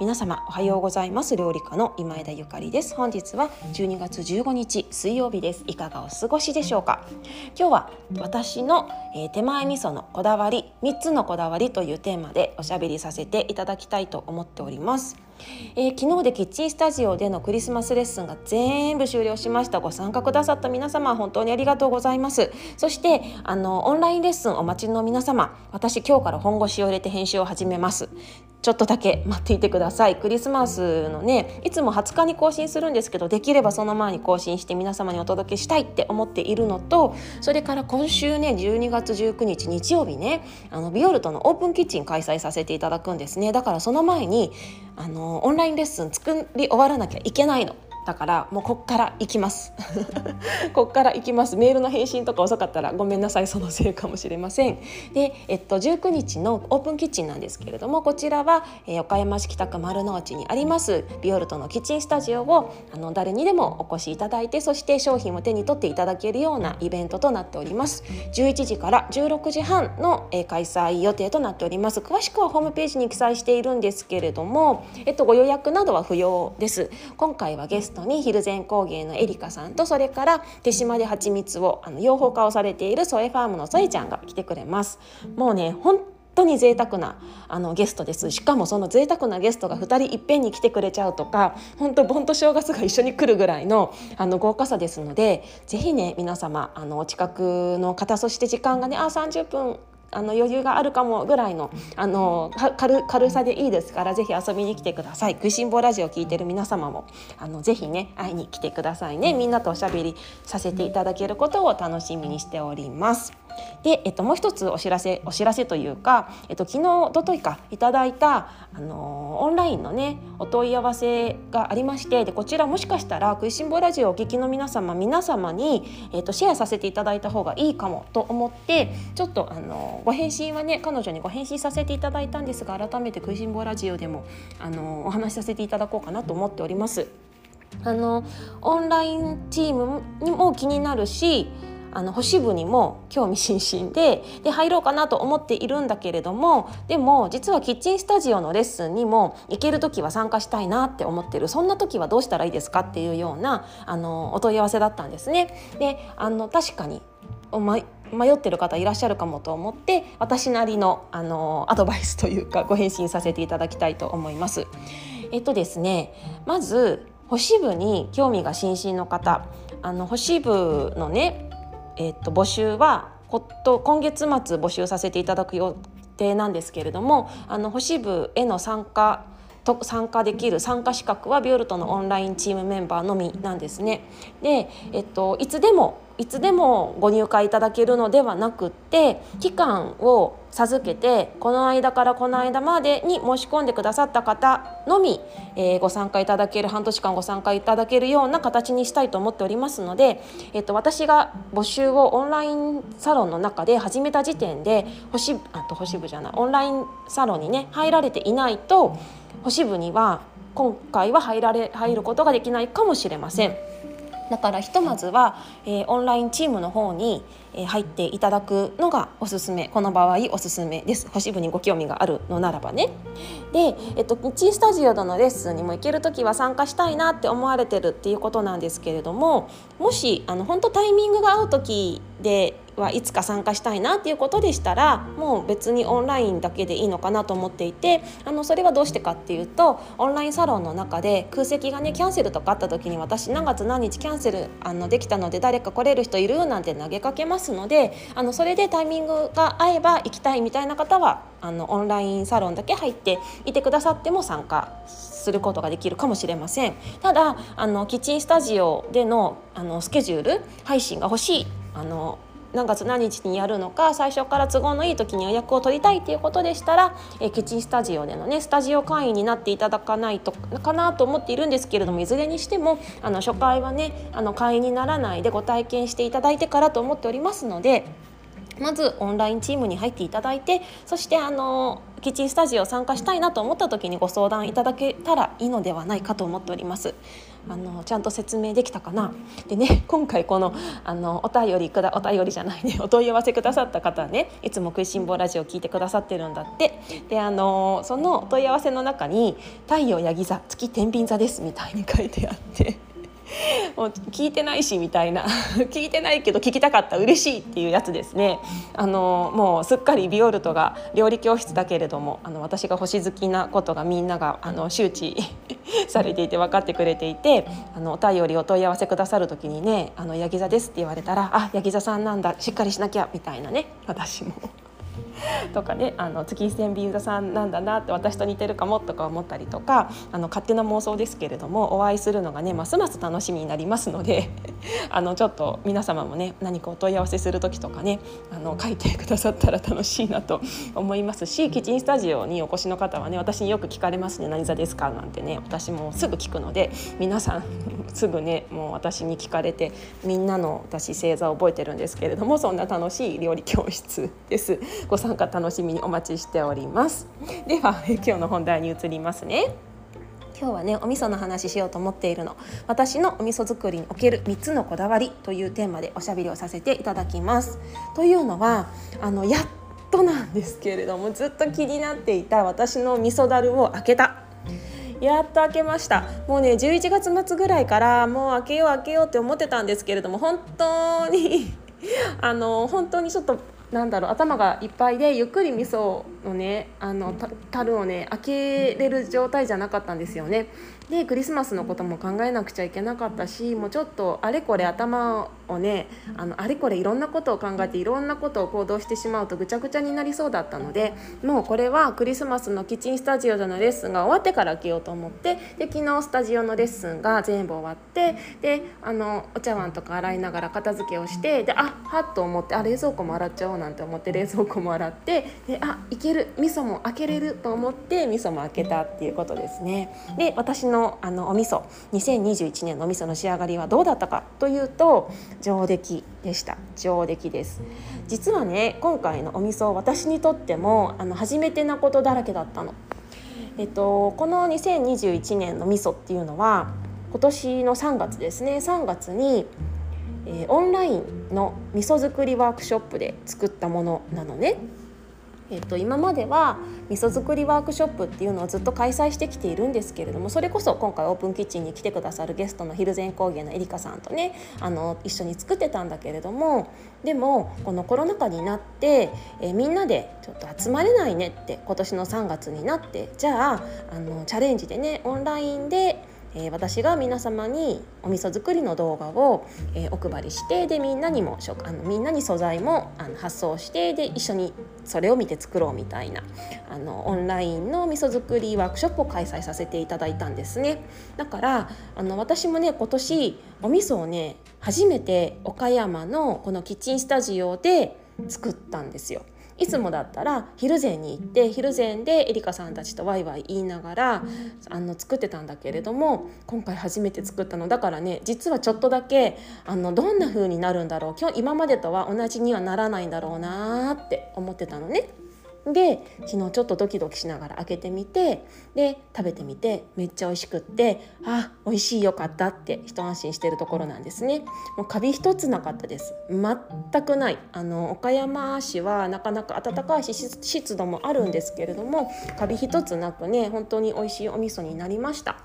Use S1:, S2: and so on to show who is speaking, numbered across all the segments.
S1: 皆様おはようございます。料理家の今枝ゆかりです。本日は12月15日水曜日です。いかがお過ごしでしょうか？今日は私の、えー、手前味噌のこだわり3つのこだわりというテーマでおしゃべりさせていただきたいと思っております。えー、昨日でキッチンスタジオでのクリスマスレッスンが全部終了しました。ご参加くださった皆様本当にありがとうございます。そしてあのオンラインレッスンお待ちの皆様私今日から本腰を入れて編集を始めます。ちょっとだけ待っていてくださいクリスマスのねいつも20日に更新するんですけどできればその前に更新して皆様にお届けしたいって思っているのとそれから今週ね12月19日日曜日ねあのビオルトのオープンキッチン開催させていただくんですねだからその前にあのオンラインレッスン作り終わらなきゃいけないの。だからもうこっから行きます。こっから行きます。メールの返信とか遅かったらごめんなさい。そのせいかもしれません。で、えっと、19日のオープンキッチンなんですけれどもこちらは、えー、岡山市北区丸の内にありますビオルトのキッチンスタジオをあの誰にでもお越しいただいてそして商品を手に取っていただけるようなイベントとなっております。11時から16時半の、えー、開催予定となっております。詳しくはホームページに記載しているんですけれども、えっと、ご予約などは不要です。今回はゲストトに蒜山工芸のエリカさんとそれから手島で蜂蜜をあの養蜂家をされているソエファームのソエちゃんが来てくれます。もうね本当に贅沢なあのゲストです。しかもその贅沢なゲストが2人いっぺんに来てくれちゃうとか本当盆と正月が一緒に来るぐらいのあの豪華さですのでぜひね皆様あのお近くの方そして時間がねあ30分あの余裕があるかもぐらいのあの軽さでいいですからぜひ遊びに来てください食いしん坊ラジオ聴いてる皆様もあのぜひね会いに来てくださいねみんなとおしゃべりさせていただけることを楽しみにしております。で、えっと、もう一つお知らせお知らせというか、えっと、昨日おとといかいただいた、あのオンラインのねお問い合わせがありましてでこちらもしかしたら「食いしん坊ラジオ」をお聞きの皆様皆様に、えっと、シェアさせていただいた方がいいかもと思ってちょっと、あのご返信はね彼女にご返信させていただいたんですが改めて「食いしん坊ラジオ」でも、あのお話しさせていただこうかなと思っております。あのオンラインチームも気になるしあの星部にも興味津々でで入ろうかなと思っているんだけれどもでも実はキッチンスタジオのレッスンにも行ける時は参加したいなって思ってるそんな時はどうしたらいいですかっていうようなあのお問い合わせだったんですね。であの確かに迷ってる方いらっしゃるかもと思って私なりのあのアドバイスというかご返信させていただきたいと思います。えっとですねまず星部に興味が津々の方あの星部のねえー、っと募集は今月末募集させていただく予定なんですけれどもあの星部への参加と参加できる参加資格はビオルトのオンラインチームメンバーのみなんですね。で、えっと、いつでもいつでもご入会いただけるのではなくって期間を授けてこの間からこの間までに申し込んでくださった方のみ、えー、ご参加いただける半年間ご参加いただけるような形にしたいと思っておりますので、えっと、私が募集をオンラインサロンの中で始めた時点で星あと星部じゃないオンラインサロンにね入られていないと星部には今回は入られ入ることができないかもしれません。だからひとまずは、えー、オンラインチームの方に、えー、入っていただくのがおすすめこの場合おすすめです星部にご興味があるのならばね。で、えっと、キッチンスタジオでのレッスンにも行ける時は参加したいなって思われてるっていうことなんですけれどももしあの本当タイミングが合う時ではい。つか参加したい。なってい。うことでしたらもう別にオンラインだけでい。い。のかなと思ってい。てあのそれはどうしてかってい。うとオンラインサロンの中で空席がねキャンセルとかあった時に私何月何日キャンセルあのできたので誰か来れる人い。るなんて投げかけますのであのそれでタイミングが合えば行きたい。みたい。な方はあのオンラインサロンだけ入ってい。てくださっても参加することができるかもしれませんただあのキッチンスタジオでのあのスケジュール配信が欲しい。あの何月何日にやるのか最初から都合のいい時に予約を取りたいっていうことでしたら、えキッチンスタジオでのねスタジオ会員になっていただかないとかなと思っているんですけれどもいずれにしてもあの初回はねあの会員にならないでご体験していただいてからと思っておりますので。まずオンラインチームに入っていただいてそしてあのキッチンスタジオ参加したいなと思った時にご相談いただけたらいいのではないかと思っております。あのちゃんと説明できたかな？でね 今回このあのお便りくだお便りじゃないね お問い合わせくださった方はねいつも食いしん坊ラジオ聞いてくださってるんだってであのその問い合わせの中に「太陽ヤギ座月天秤座です」みたいに書いてあって。もう聞いてないしみたいな。聞いてないけど聞きたかった嬉しいっていうやつですね。あのもうすっかりビオルトが料理教室だけれどもあの私が星好きなことがみんながあの周知 されていて分かってくれていてあのお便りお問い合わせくださる時にね「あのヤギ座です」って言われたら「あヤギ座さんなんだ。しっかりしなきゃ」みたいなね私も。とかねあの月一線ビーザさんなんだなって私と似てるかもとか思ったりとかあの勝手な妄想ですけれどもお会いするのがねますます楽しみになりますので。あのちょっと皆様もね何かお問い合わせする時とかねあの書いてくださったら楽しいなと思いますしキッチンスタジオにお越しの方はね私によく聞かれますね何座ですかなんてね私もすぐ聞くので皆さんすぐねもう私に聞かれてみんなの私星座を覚えてるんですけれどもそんな楽しい料理教室です。ご参加楽しみにお待ちしております。では今日の本題に移りますね今日はねお味噌の話しようと思っているの。私のお味噌作りにおける3つのこだわりというテーマでおしゃべりをさせていただきます。というのはあのやっとなんですけれどもずっと気になっていた私の味噌だるを開けた。やっと開けました。もうね11月末ぐらいからもう開けよう開けようって思ってたんですけれども本当にあの本当にちょっとなんだろう頭がいっぱいでゆっくり味噌のねあの樽をね開けれる状態じゃなかったんですよね。でクリスマスのことも考えなくちゃいけなかったしもうちょっとあれこれ頭をねあのあれこれいろんなことを考えていろんなことを行動してしまうとぐちゃぐちゃになりそうだったのでもうこれはクリスマスのキッチンスタジオでのレッスンが終わってから開けようと思ってで昨日スタジオのレッスンが全部終わってであのお茶碗とか洗いながら片付けをしてであはっと思ってあ冷蔵庫も洗っちゃおうなんて思って冷蔵庫も洗ってであいける味噌も開けれると思って味噌も開けたっていうことですね。で私のあのお味噌2021年のお味噌の仕上がりはどうだったかというと上出来でした上出来です実はね今回のお味噌私にとってもあの初めてなことだらけだったの。えっと、この2021年の味噌っていうのは今年の3月ですね3月に、えー、オンラインの味噌作りワークショップで作ったものなのね。えっと、今までは味噌作りワークショップっていうのをずっと開催してきているんですけれどもそれこそ今回オープンキッチンに来てくださるゲストの蒜山工芸のエリカさんとねあの一緒に作ってたんだけれどもでもこのコロナ禍になって、えみんなでちょっと集まれないねって今年の3月になってじゃああのチャレンジでねオンラインでえー、私が皆様にお味噌作りの動画を、えー、お配りしてでみんなにもあのみんなに素材もあの発送してで一緒にそれを見て作ろうみたいなあのオンラインの味噌作りワークショップを開催させていただいたんですねだからあの私もね今年お味噌をね初めて岡山のこのキッチンスタジオで作ったんですよ。いつもだったら昼前に行って昼前でエリカさんたちとワイワイ言いながらあの作ってたんだけれども今回初めて作ったのだからね実はちょっとだけあのどんな風になるんだろう今日今までとは同じにはならないんだろうなって思ってたのね。で昨日ちょっとドキドキしながら開けてみてで食べてみてめっちゃ美味しくってあ美味しいよかったって一安心してるところなんですね。もうカビ一つなかったです。全くない。あの岡山市はなかなか暖かいし湿度もあるんですけれどもカビ一つなくね本当に美味しいお味噌になりました。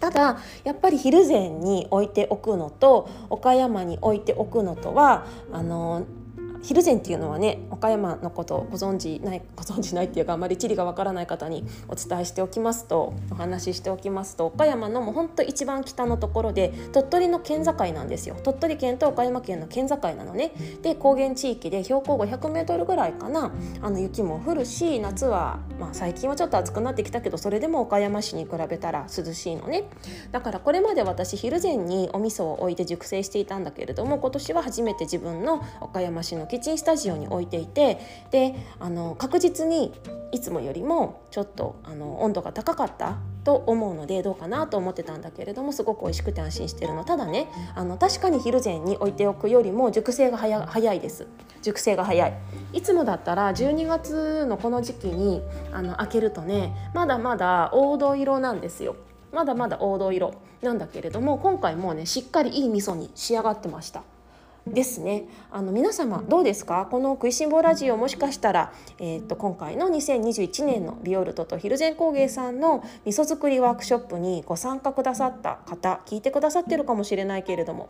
S1: ただやっぱり蒜山に置いておくのと岡山に置いておくのとはあの蒜山っていうのはね岡山のことをご存知ないご存知ないっていうかあまり地理がわからない方にお伝えしておきますとお話ししておきますと岡山のもうほんと一番北のところで鳥取の県境なんですよ。鳥取県と岡山県の県境なのね。で高原地域で標高 500m ぐらいかな。あの雪も降るし夏は、まあ、最近はちょっと暑くなってきたけどそれでも岡山市に比べたら涼しいのね。だからこれまで私蒜山にお味噌を置いて熟成していたんだけれども今年は初めて自分の岡山市のキッチンスタジオに置いていてであの確実にいつもよりもちょっとあの温度が高かったと思うのでどうかなと思ってたんだけれどもすごく美味しくて安心してるの。ただねあの確かに昼前に置いておくよりも熟成が早いです。熟成が早い。いつもだったら12月のこの時期にあの開けるとねまだまだ黄土色なんですよ。まだまだ黄土色なんだけれども今回もうねしっかりいい味噌に仕上がってました。ですね。あの皆様どうですか？この「食いしん坊ラジオ」もしかしたら、えー、と今回の2021年のビオルトとヒルゼン工芸さんの味噌作りワークショップにご参加くださった方聞いてくださってるかもしれないけれども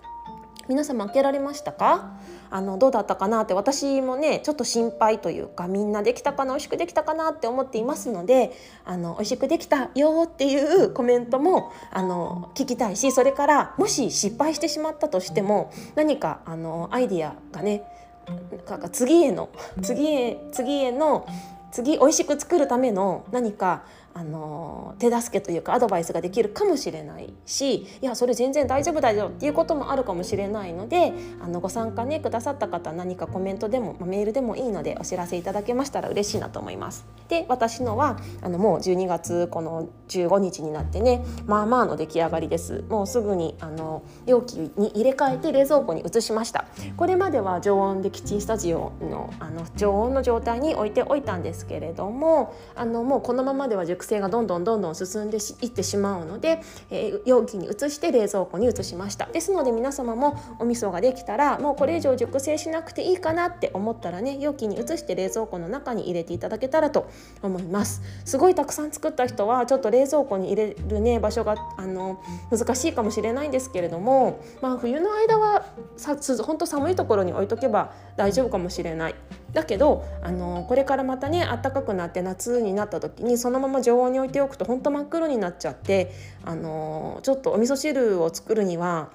S1: 皆様開けられましたか？あのどうだったかなって私もねちょっと心配というかみんなできたかな美味しくできたかなって思っていますのであの美味しくできたよっていうコメントもあの聞きたいしそれからもし失敗してしまったとしても何かあのアイディアがねなんか次への次へ次への次美味しく作るための何かあの手助けというかアドバイスができるかもしれないしいやそれ全然大丈夫だよっていうこともあるかもしれないのであのご参加ねくださった方何かコメントでも、まメールでもいいのでお知らせいただけましたら嬉しいなと思います。で私のはあのもう12月この15日になってねまあまあの出来上がりです。もうすぐにあの容器に入れ替えて冷蔵庫に移しました。これまでは常温でキッチンスタジオのあの常温の状態に置いておいたんですけれどもあのもうこのままでは熟成がどんどんどんどん進んでいってしまうので、えー、容器に移して冷蔵庫に移しました。ですので皆様もお味噌ができたらもうこれ以上熟成しなくていいかなって思ったらね容器に移して冷蔵庫の中に入れていただけたらと思います。すごいたくさん作った人はちょっと冷蔵庫に入れるね場所があの難しいかもしれないんですけれどもまあ冬の間はさ本当寒いところに置いとけば大丈夫かもしれない。だけどあのこれからまたね暖かくなって夏になった時にそのまま常温に置いておくと本当真っ黒になっちゃってあのちょっとお味噌汁を作るには、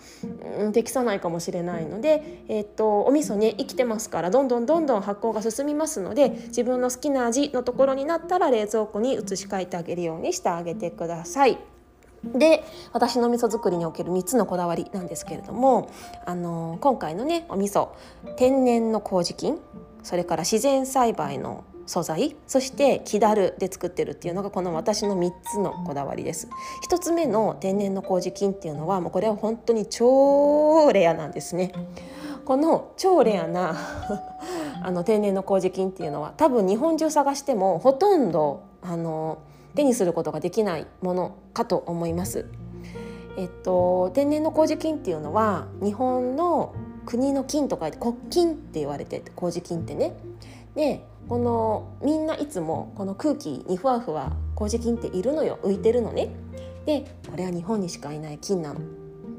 S1: うん、適さないかもしれないので、えー、っとお味噌ね生きてますからどんどんどんどん発酵が進みますので自分の好きな味のところになったら冷蔵庫に移し替えてあげるようにしてあげてください。で私の味噌作りにおける3つのこだわりなんですけれどもあの今回のねお味噌天然の麹菌それから自然栽培の素材そして木だるで作ってるっていうのがこの私の3つのこだわりです。1つ目の天然の麹菌っていうのはもうこれは本当に超レアなんですね。この超レアな あの天然の麹菌っていうのは多分日本中探してもほとんどあの手にすることができないものかと思います。えっと、天然の麹菌っていうのは日本の国の菌と書いて国菌って言われて麹菌ってね。でこのみんないつもこの空気にふわふわ麹菌っているのよ浮いてるのね。でこれは日本にしかいない菌なの。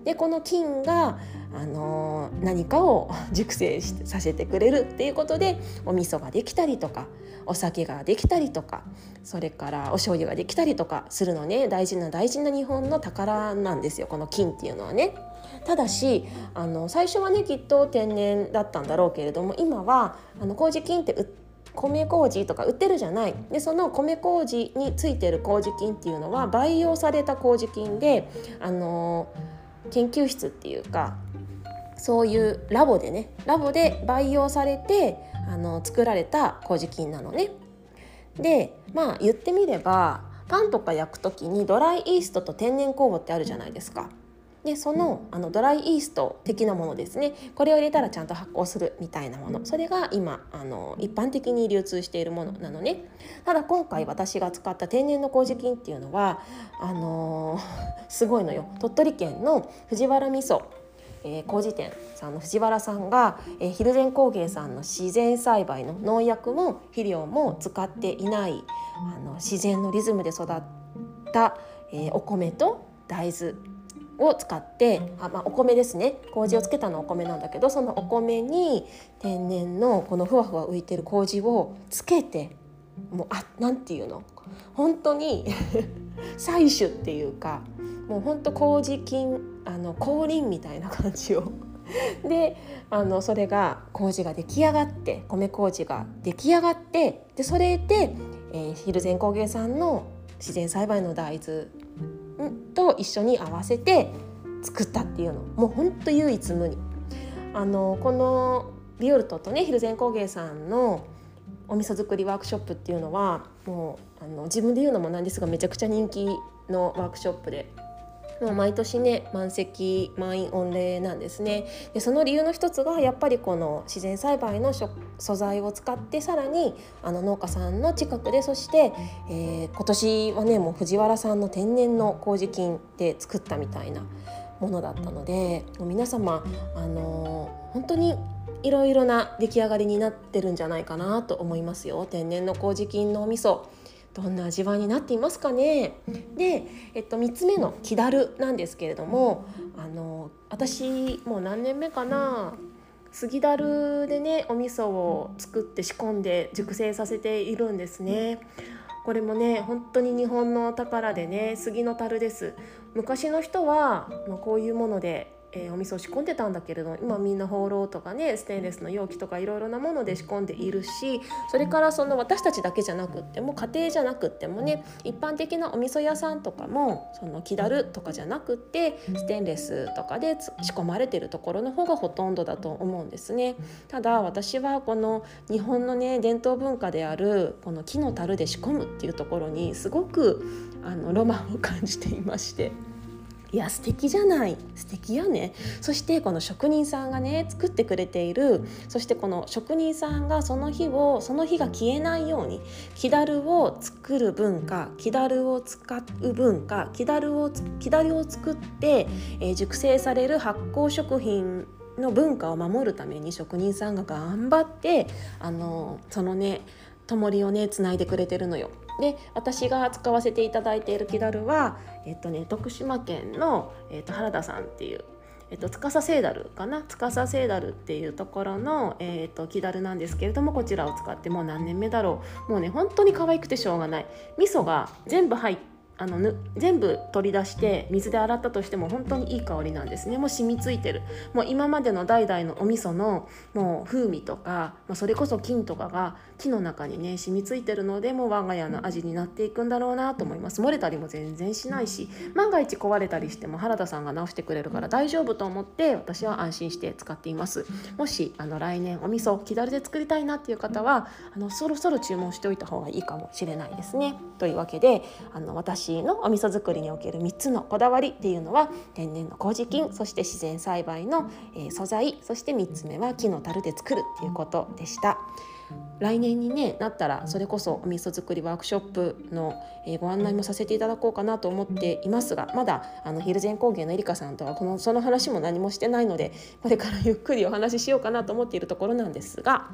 S1: でこの菌が、あの、何かを 熟成させてくれるっていうことでお味噌ができたりとかお酒ができたりとかそれからお醤油ができたりとかするのね大事な大事な日本の宝なんですよこの金っていうのはね。ただしあの最初はねきっと天然だったんだろうけれども今はあの麹菌って米麹とか売ってるじゃないでその米麹についてる麹菌っていうのは培養された麹菌であの研究室っていうかそういうラボでねラボで培養されてあの作られた麹菌なのね。でまあ言ってみればパンとか焼く時にドライイーストと天然酵母ってあるじゃないですか。でそのあのドライイースト的なものですね。これを入れたらちゃんと発酵するみたいなもの。それが今あの一般的に流通しているものなのね。ただ今回私が使った天然の麹菌っていうのはあのー、すごいのよ。鳥取県の藤原味噌えー、麹店さんの藤原さんが、えー、蒜山工芸さんの自然栽培の農薬も肥料も使っていないあの自然のリズムで育った、えー、お米と大豆を使ってあ、まあ、お米ですね。麹をつけたのはお米なんだけどそのお米に天然のこのふわふわ浮いてる麹をつけてもうあなんていうの？本当に 採取っていうかもうほんと麹菌あの降臨みたいな感じを。であのそれが麹が出来上がって米麹が出来上がってでそれで、えー、ヒルゼン工芸さんの自然栽培の大豆と一緒に合わせて作ったっていうの。もうほんと唯一無二。あのこのビオルトとねヒルゼン工芸さんのお味噌作りワークショップっていうのはもうあの自分で言うのもなんですがめちゃくちゃ人気のワークショップで。もう毎年ね満席満員御礼なんですね。でその理由の一つがやっぱりこの自然栽培の素材を使ってさらにあの農家さんの近くでそして、えー、今年はねもう藤原さんの天然の麹菌で作ったみたいなものだったのでもう皆様あのー、本当にいろいろな出来上がりになってるんじゃないかなと思いますよ。天然の麹菌のお味噌。どんな味わいになっていますかね？で、えっと、3つ目の「木だる」なんですけれどもあの私もう何年目かな？杉だるでねお味噌を作って仕込んで熟成させているんですね。これもね本当に日本の宝でね杉の樽です。昔の人は、まあ、こういうものでえー、お味噌を仕込んでたんだけれど今みんな放浪とかねステンレスの容器とかいろいろなもので仕込んでいるしそれからその私たちだけじゃなくっても家庭じゃなくってもね一般的なお味噌屋さんとかもその木だるとかじゃなくってステンレスとかで仕込まれてるところの方がほとんどだと思うんですね。ただ私はこの日本のね伝統文化であるこの木の樽で仕込むっていうところにすごくあのロマンを感じていまして。いや素敵じゃない素敵よねそしてこの職人さんがね作ってくれているそしてこの職人さんがその日をその日が消えないように木だるを作る文化木だるを使う文化木だるを木だるを作って、えー、熟成される発酵食品の文化を守るために職人さんが頑張ってあのそのね灯りをねつないでくれてるのよ。で私が使わせていただいている木だるは、えっとね、徳島県の、えっと、原田さんっていうえっと、司セーダルかな？司セーダルっていうところの、えっと、木だるなんですけれどもこちらを使ってもう何年目だろう。もうね本当に可愛くてしょうがない。味噌が全部入ってあのぬ全部取り出して水で洗ったとしても本当にいい香りなんですね。もう染みついてる。もう今までの代々のお味噌のもう風味とか、まあ、それこそ菌とかが木の中にね染みついてるのでもう我が家の味になっていくんだろうなと思います。漏れたりも全然しないし万が一壊れたりしても原田さんが直してくれるから大丈夫と思って私は安心して使っています。もしあの来年お味噌木だるで作りたいなっていう方はあのそろそろ注文しておいた方がいいかもしれないですね。というわけであの私のお味噌作りにおける3つのこだわりっていうのは天然の麹菌そして自然栽培の、え素材そして3つ目は木の樽で作るっていうことでした。来年に、ね、なったらそれこそお味噌作りワークショップの、えご案内もさせていただこうかなと思っていますがまだあのヒルゼン工芸のエリカさんとはこのその話も何もしてないので これからゆっくりお話ししようかなと思っているところなんですが。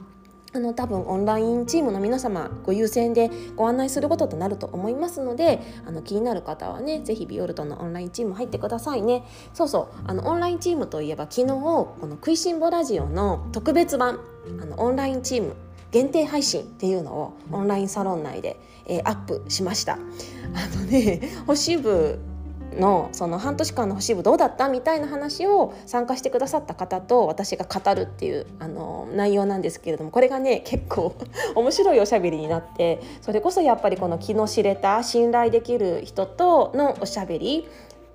S1: あの多分オンラインチームの皆様ご優先でご案内することとなると思いますのであの気になる方はね是非ビオルトのオンラインチーム入ってくださいねそうそうあのオンラインチームといえば昨日この「食いしん坊ラジオ」の特別版あのオンラインチーム限定配信っていうのをオンラインサロン内で、えー、アップしました。あのね星部のその半年間の星部どうだったみたいな話を参加してくださった方と私が語るっていうあの内容なんですけれどもこれがね結構 面白いおしゃべりになってそれこそやっぱりこの気の知れた信頼できる人とのおしゃべり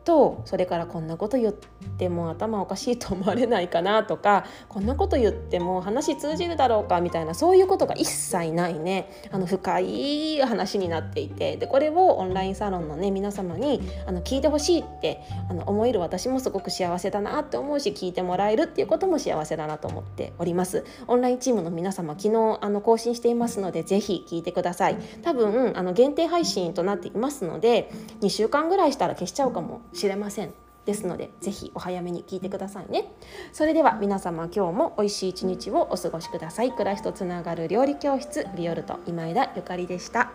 S1: とそれからこんなこと言っても頭おかしいと思われないかなとかこんなこと言っても話通じるだろうかみたいなそういうことが一切ないね。あの深い話になっていて。でこれをオンラインサロンのね皆様にあの聞いてほしいってあの思える私もすごく幸せだなって思うし聞いてもらえるっていうことも幸せだなと思っております。オンラインチームの皆様昨日あの更新していますのでぜひ聞いてください。多分あの限定配信となっていますので2週間ぐらいしたら消しちゃうかもしれません。ですのでぜひお早めに聞いてくださいね。それでは皆様今日も美味しい一日をお過ごしください。暮らしとつながる料理教室ビオルト今枝ゆかりでした。